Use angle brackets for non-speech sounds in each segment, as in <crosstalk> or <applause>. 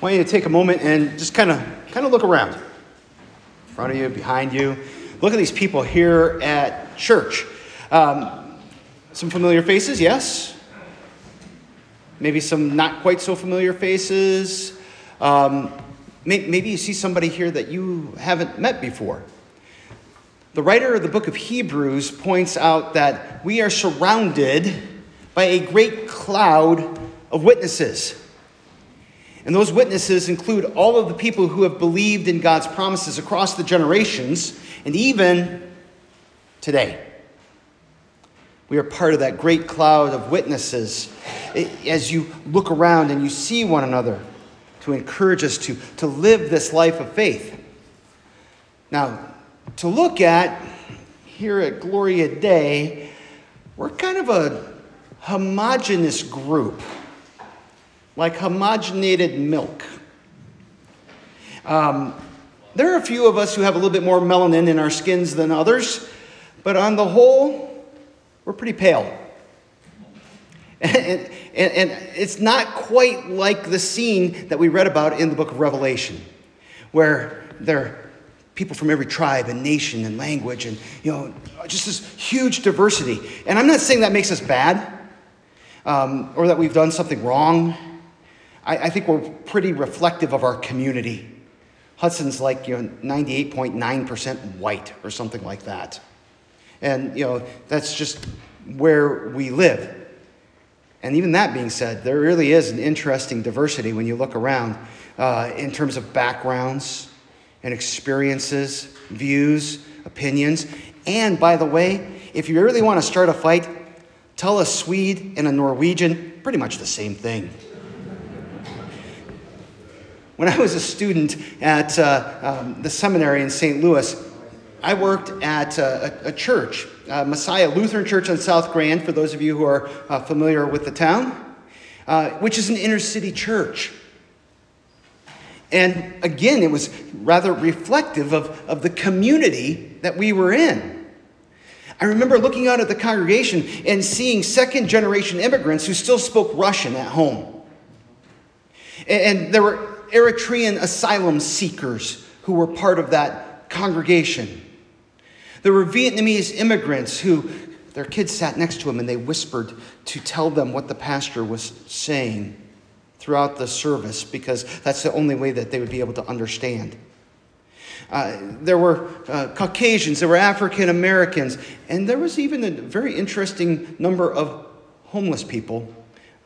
want you to take a moment and just kind of kind of look around. In front of you, behind you. Look at these people here at church. Um, some familiar faces, yes. Maybe some not quite so familiar faces. Um, maybe you see somebody here that you haven't met before. The writer of the book of Hebrews points out that we are surrounded by a great cloud of witnesses. And those witnesses include all of the people who have believed in God's promises across the generations and even today. We are part of that great cloud of witnesses as you look around and you see one another to encourage us to, to live this life of faith. Now, to look at here at Gloria Dei, we're kind of a homogenous group, like homogenated milk. Um, there are a few of us who have a little bit more melanin in our skins than others, but on the whole, we're pretty pale. <laughs> And, and, and, it's not quite like the scene that we read about in the book of Revelation, where there are people from every tribe and nation and language and you know just this huge diversity and i'm not saying that makes us bad um, or that we've done something wrong I, I, think we're pretty reflective of our community hudson's like you know 98.9% white or something like that and you know that's just where we live and even that being said there really is an interesting diversity when you look around uh, in terms of backgrounds and experiences, views, opinions. And by the way, if you really want to start a fight, tell a Swede and a Norwegian pretty much the same thing. When I was a student at uh, um, the seminary in St. Louis, I worked at uh, a, a, church, uh, Messiah Lutheran Church on South Grand, for those of you who are uh, familiar with the town, uh, which is an inner city church. And again, it was rather reflective of, of the community that we were in. I remember looking out at the congregation and seeing second generation immigrants who still spoke Russian at home. And there were Eritrean asylum seekers who were part of that congregation. There were Vietnamese immigrants who their kids sat next to them and they whispered to tell them what the pastor was saying throughout the service because that's the only way that they would be able to understand. Uh, there were uh, Caucasians, there were African Americans, and there was even a very interesting number of homeless people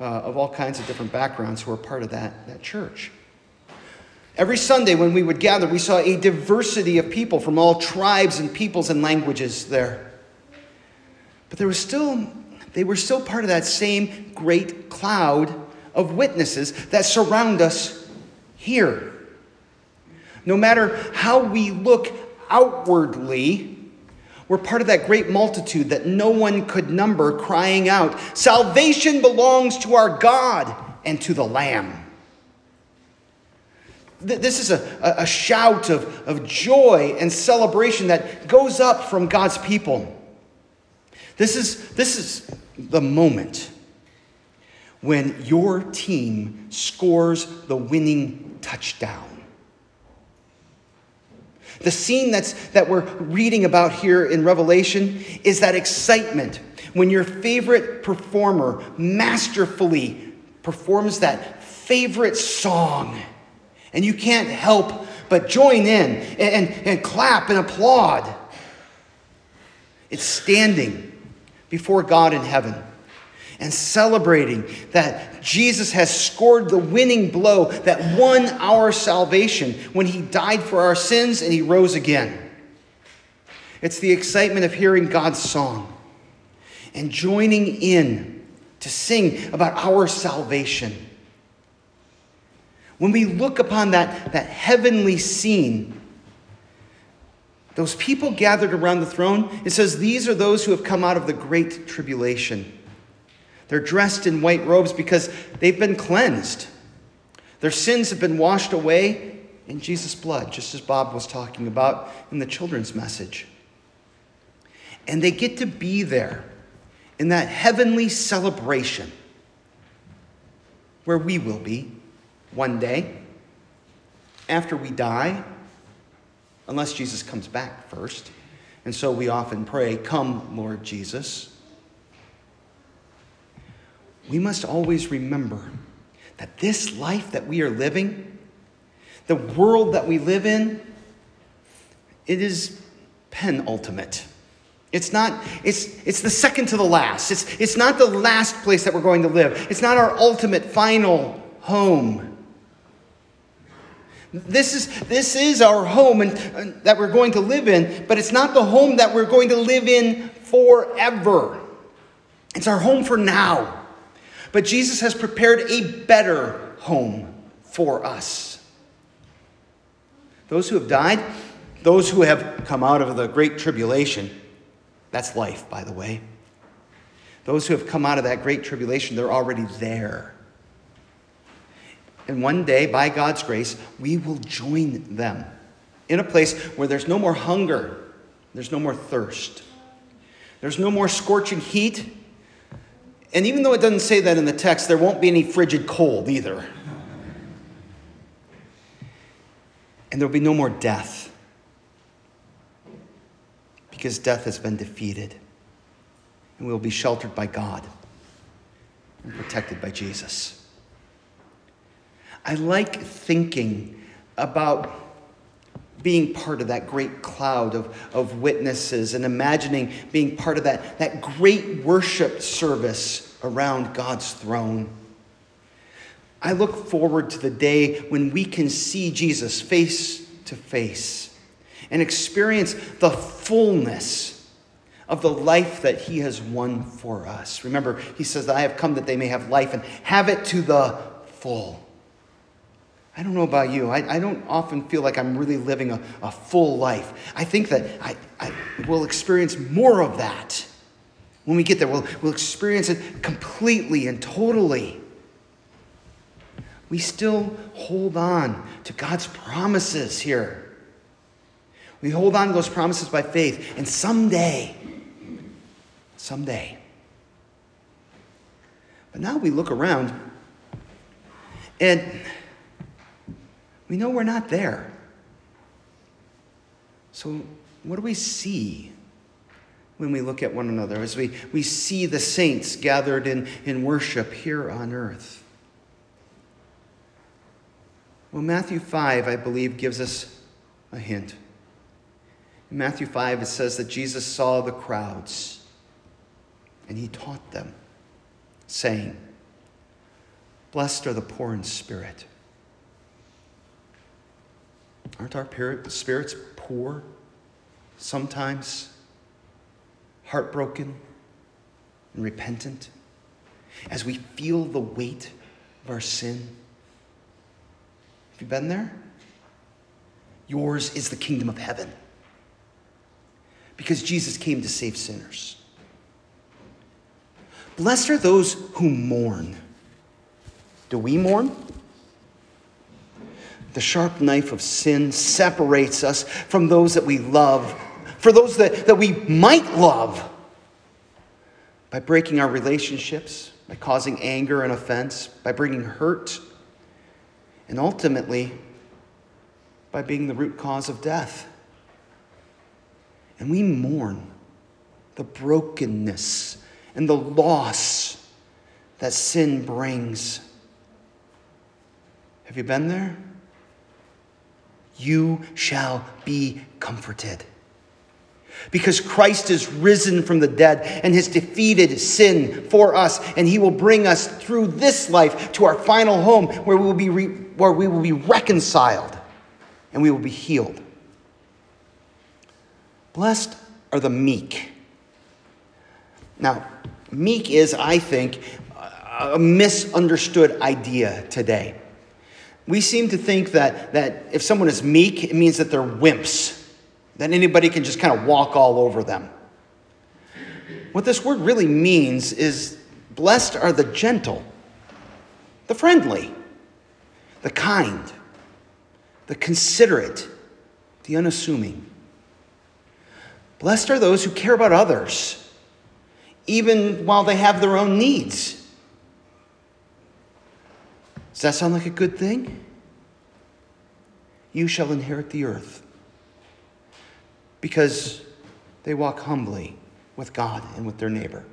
uh, of all kinds of different backgrounds who were part of that, that church. Every Sunday when we would gather, we saw a diversity of people from all tribes and peoples and languages there. But there was still, they were still part of that same great cloud of witnesses that surround us here. No matter how we look outwardly, we're part of that great multitude that no one could number, crying out, Salvation belongs to our God and to the Lamb. This is a, a shout of, of joy and celebration that goes up from God's people. This is, this is the moment when your team scores the winning touchdown. The scene that's, that we're reading about here in Revelation is that excitement when your favorite performer masterfully performs that favorite song, and you can't help but join in and, and, and clap and applaud. It's standing before God in heaven and celebrating that Jesus has scored the winning blow that won our salvation when he died for our sins and he rose again. It's the excitement of hearing God's song and joining in to sing about our salvation. When we look upon that, that heavenly scene, those people gathered around the throne, it says, These are those who have come out of the great tribulation. They're dressed in white robes because they've been cleansed. Their sins have been washed away in Jesus' blood, just as Bob was talking about in the children's message. And they get to be there in that heavenly celebration where we will be one day after we die, unless Jesus comes back first. And so we often pray, Come, Lord Jesus. We must always remember that this life that we are living, the world that we live in, it is penultimate. It's not, it's, it's the second to the last. It's, it's not the last place that we're going to live. It's not our ultimate final home. This is, this is our home and, uh, that we're going to live in, but it's not the home that we're going to live in forever. It's our home for now. But Jesus has prepared a better home for us. Those who have died, those who have come out of the great tribulation, that's life, by the way. Those who have come out of that great tribulation, they're already there. And one day, by God's grace, we will join them in a place where there's no more hunger, there's no more thirst, there's no more scorching heat. And even though it doesn't say that in the text, there won't be any frigid cold either. And there'll be no more death because death has been defeated. And we'll be sheltered by God and protected by Jesus. I like thinking about being part of that great cloud of, of witnesses and imagining being part of that, that great worship service around God's throne. I look forward to the day when we can see Jesus face to face and experience the fullness of the life that he has won for us. Remember, he says that I have come that they may have life and have it to the full. I don't know about you. I, I don't often feel like I'm really living a, a full life. I think that I, I will experience more of that when we get there. We'll, we'll experience it completely and totally. We still hold on to God's promises here. We hold on to those promises by faith, and someday, someday. But now we look around and we know we're not there. So, what do we see when we look at one another as we, we see the saints gathered in, in worship here on earth? Well, Matthew 5, I believe, gives us a hint. In Matthew 5, it says that Jesus saw the crowds and he taught them, saying, Blessed are the poor in spirit Aren't our spirits poor sometimes, heartbroken and repentant as we feel the weight of our sin? Have you been there? Yours is the kingdom of heaven because Jesus came to save sinners. Blessed are those who mourn. Do we mourn? The sharp knife of sin separates us from those that we love, for those that, that we might love, by breaking our relationships, by causing anger and offense, by bringing hurt, and ultimately by being the root cause of death. And we mourn the brokenness and the loss that sin brings. Have you been there? You shall be comforted. Because Christ is risen from the dead and has defeated sin for us, and he will bring us through this life to our final home where we will be, re- where we will be reconciled and we will be healed. Blessed are the meek. Now, meek is, I think, a misunderstood idea today. We seem to think that, that if someone is meek, it means that they're wimps, that anybody can just kind of walk all over them. What this word really means is blessed are the gentle, the friendly, the kind, the considerate, the unassuming. Blessed are those who care about others, even while they have their own needs. Does that sound like a good thing? you shall inherit the earth. Because they walk humbly with God and with their neighbor.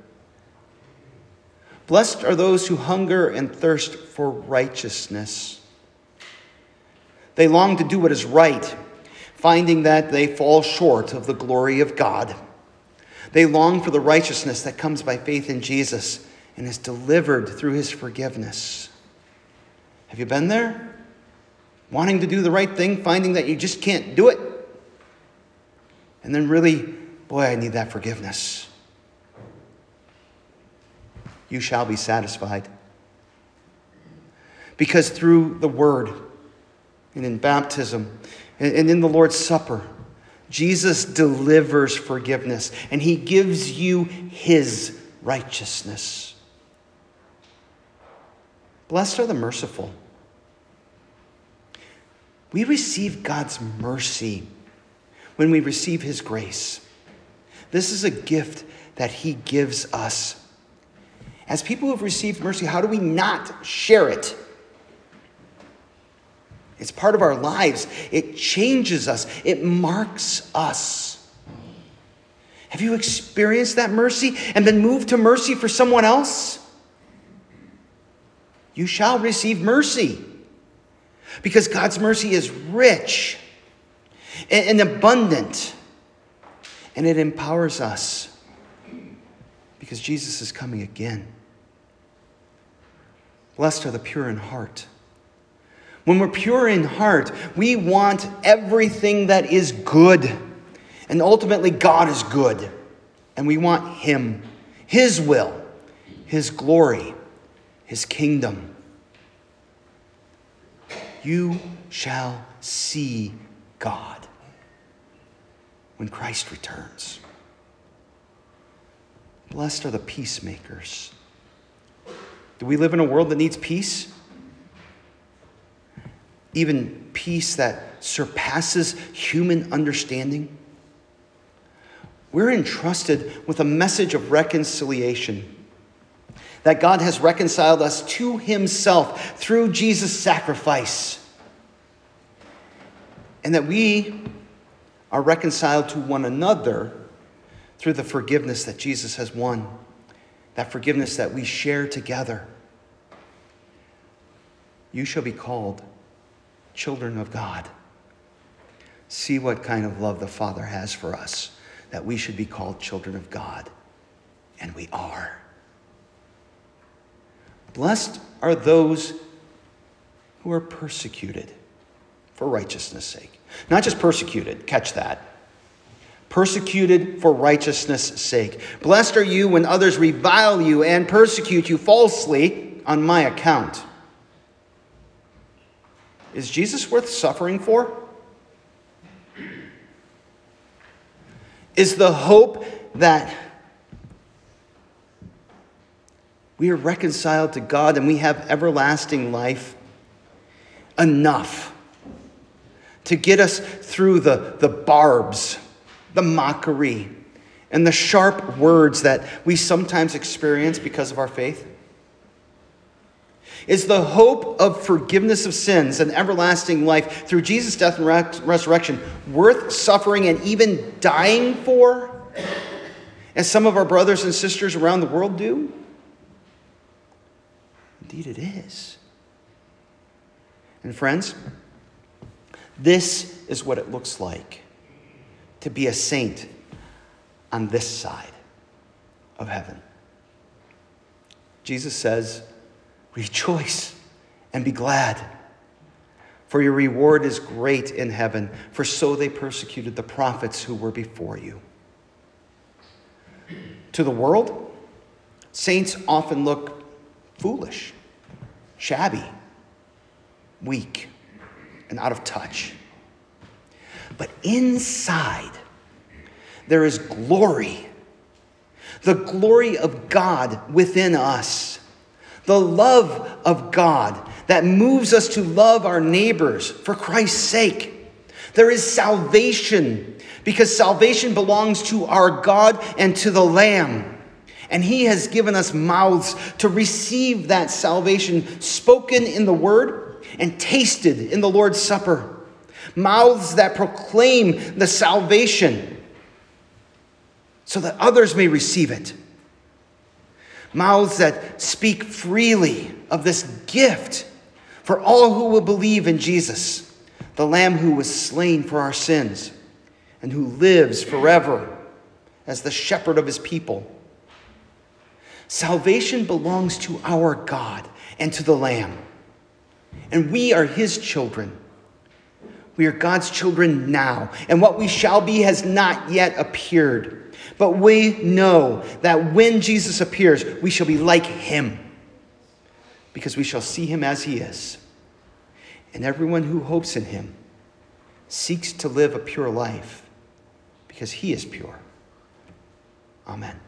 Blessed are those who hunger and thirst for righteousness. They long to do what is right, finding that they fall short of the glory of God. They long for the righteousness that comes by faith in Jesus and is delivered through his forgiveness. Have you been there? Wanting to do the right thing, finding that you just can't do it. And then really, boy, I need that forgiveness. You shall be satisfied. Because through the word and in baptism and in the Lord's Supper, Jesus delivers forgiveness and he gives you his righteousness. Blessed are the merciful. We receive God's mercy when we receive his grace. This is a gift that he gives us. As people who have received mercy, how do we not share it? It's part of our lives. It changes us, it marks us. Have you experienced that mercy and been moved to mercy for someone else? You shall receive mercy because God's mercy is rich and abundant and it empowers us because Jesus is coming again. Blessed are the pure in heart when we're pure in heart, we want everything that is good. And ultimately, God is good. And we want Him, His will, His glory, His kingdom. You shall see God when Christ returns. Blessed are the peacemakers. Do we live in a world that needs peace? even peace that surpasses human understanding. We're entrusted with a message of reconciliation that God has reconciled us to Himself through Jesus' sacrifice, and that we are reconciled to one another through the forgiveness that Jesus has won, that forgiveness that we share together. You shall be called children of God. See what kind of love the Father has for us, that we should be called children of God. And we are. Blessed are those who are persecuted for righteousness' sake. Not just persecuted, catch that. Persecuted for righteousness' sake. Blessed are you when others revile you and persecute you falsely on my account. Is Jesus worth suffering for? Is the hope that we are reconciled to God and we have everlasting life enough to get us through the, the barbs, the mockery, and the sharp words that we sometimes experience because of our faith? is the hope of forgiveness of sins and everlasting life through Jesus' death and resurrection worth suffering and even dying for, as some of our brothers and sisters around the world do? Indeed, it is. And, friends, this is what it looks like to be a saint on this side of heaven. Jesus says, Rejoice and be glad, for your reward is great in heaven, for so they persecuted the prophets who were before you. To the world, saints often look foolish, shabby, weak, and out of touch. But inside, there is glory, the glory of God within us the love of God that moves us to love our neighbors for Christ's sake. There is salvation because salvation belongs to our God and to the Lamb. And He has given us mouths to receive that salvation spoken in the Word and tasted in the Lord's Supper. mouths that proclaim the salvation so that others may receive it, mouths that speak freely of this gift for all who will believe in Jesus, the Lamb who was slain for our sins and who lives forever as the shepherd of his people. Salvation belongs to our God and to the Lamb. And we are his children. We are God's children now. And what we shall be has not yet appeared. But we know that when Jesus appears, we shall be like him because we shall see him as he is. And everyone who hopes in him seeks to live a pure life because he is pure. Amen.